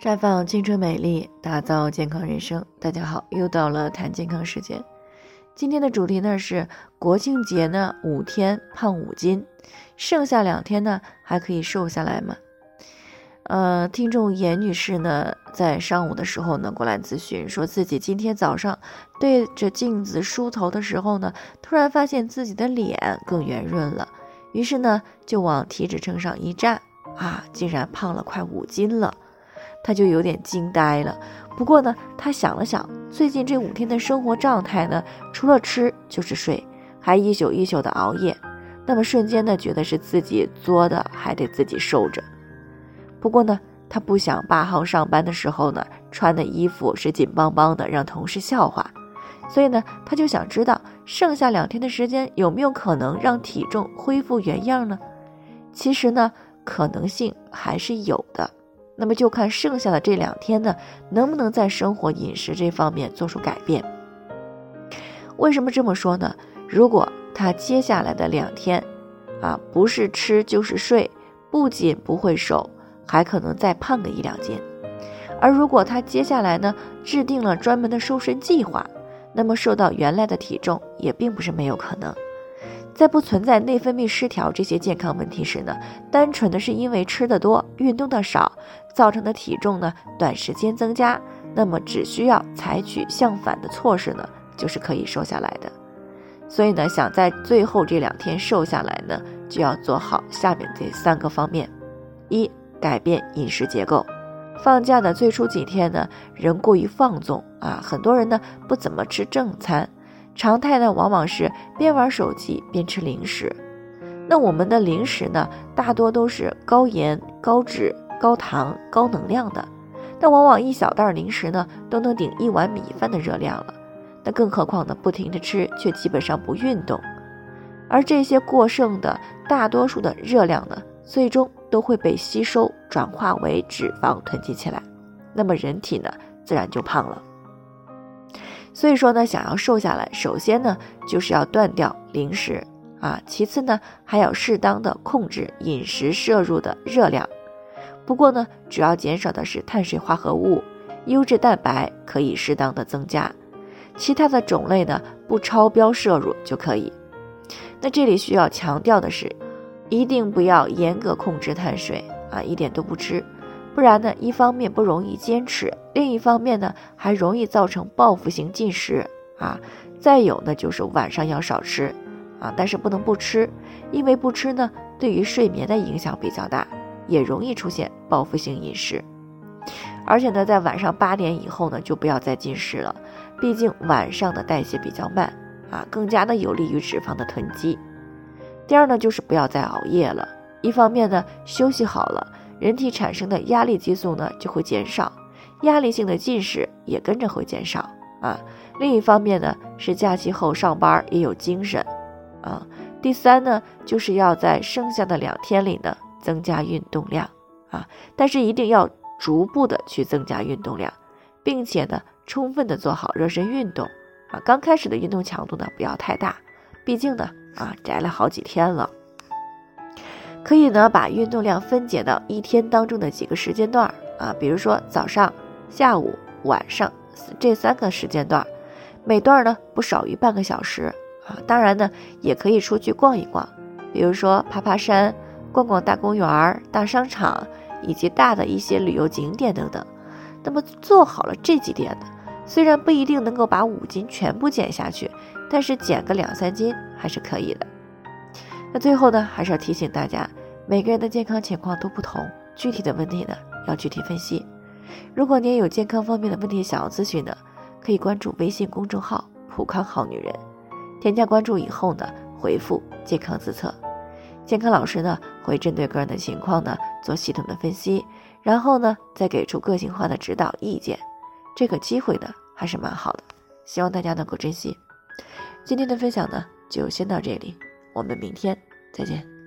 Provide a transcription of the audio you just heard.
绽放青春美丽，打造健康人生。大家好，又到了谈健康时间。今天的主题呢是国庆节呢五天胖五斤，剩下两天呢还可以瘦下来吗？呃，听众严女士呢在上午的时候呢过来咨询，说自己今天早上对着镜子梳头的时候呢，突然发现自己的脸更圆润了，于是呢就往体脂秤上一站，啊，竟然胖了快五斤了。他就有点惊呆了。不过呢，他想了想，最近这五天的生活状态呢，除了吃就是睡，还一宿一宿的熬夜。那么瞬间呢，觉得是自己作的，还得自己受着。不过呢，他不想八号上班的时候呢，穿的衣服是紧邦邦的，让同事笑话。所以呢，他就想知道，剩下两天的时间有没有可能让体重恢复原样呢？其实呢，可能性还是有的。那么就看剩下的这两天呢，能不能在生活饮食这方面做出改变？为什么这么说呢？如果他接下来的两天，啊，不是吃就是睡，不仅不会瘦，还可能再胖个一两斤。而如果他接下来呢，制定了专门的瘦身计划，那么瘦到原来的体重也并不是没有可能。在不存在内分泌失调这些健康问题时呢，单纯的是因为吃的多、运动的少造成的体重呢短时间增加，那么只需要采取相反的措施呢，就是可以瘦下来的。所以呢，想在最后这两天瘦下来呢，就要做好下面这三个方面：一、改变饮食结构。放假的最初几天呢，人过于放纵啊，很多人呢不怎么吃正餐。常态呢，往往是边玩手机边吃零食。那我们的零食呢，大多都是高盐、高脂、高糖、高能量的。那往往一小袋零食呢，都能顶一碗米饭的热量了。那更何况呢，不停的吃，却基本上不运动。而这些过剩的大多数的热量呢，最终都会被吸收转化为脂肪囤积起来。那么人体呢，自然就胖了。所以说呢，想要瘦下来，首先呢就是要断掉零食啊，其次呢还要适当的控制饮食摄入的热量。不过呢，主要减少的是碳水化合物，优质蛋白可以适当的增加，其他的种类呢不超标摄入就可以。那这里需要强调的是，一定不要严格控制碳水啊，一点都不吃。不然呢，一方面不容易坚持，另一方面呢，还容易造成报复性进食啊。再有呢，就是晚上要少吃啊，但是不能不吃，因为不吃呢，对于睡眠的影响比较大，也容易出现报复性饮食。而且呢，在晚上八点以后呢，就不要再进食了，毕竟晚上的代谢比较慢啊，更加的有利于脂肪的囤积。第二呢，就是不要再熬夜了，一方面呢，休息好了。人体产生的压力激素呢就会减少，压力性的进食也跟着会减少啊。另一方面呢是假期后上班也有精神啊。第三呢就是要在剩下的两天里呢增加运动量啊，但是一定要逐步的去增加运动量，并且呢充分的做好热身运动啊。刚开始的运动强度呢不要太大，毕竟呢啊宅了好几天了。可以呢，把运动量分解到一天当中的几个时间段啊，比如说早上、下午、晚上这三个时间段，每段呢不少于半个小时啊。当然呢，也可以出去逛一逛，比如说爬爬山、逛逛大公园、大商场以及大的一些旅游景点等等。那么做好了这几点呢，虽然不一定能够把五斤全部减下去，但是减个两三斤还是可以的。那最后呢，还是要提醒大家，每个人的健康情况都不同，具体的问题呢要具体分析。如果您有健康方面的问题想要咨询的，可以关注微信公众号“普康好女人”，添加关注以后呢，回复“健康自测”，健康老师呢会针对个人的情况呢做系统的分析，然后呢再给出个性化的指导意见。这个机会呢还是蛮好的，希望大家能够珍惜。今天的分享呢就先到这里。我们明天再见。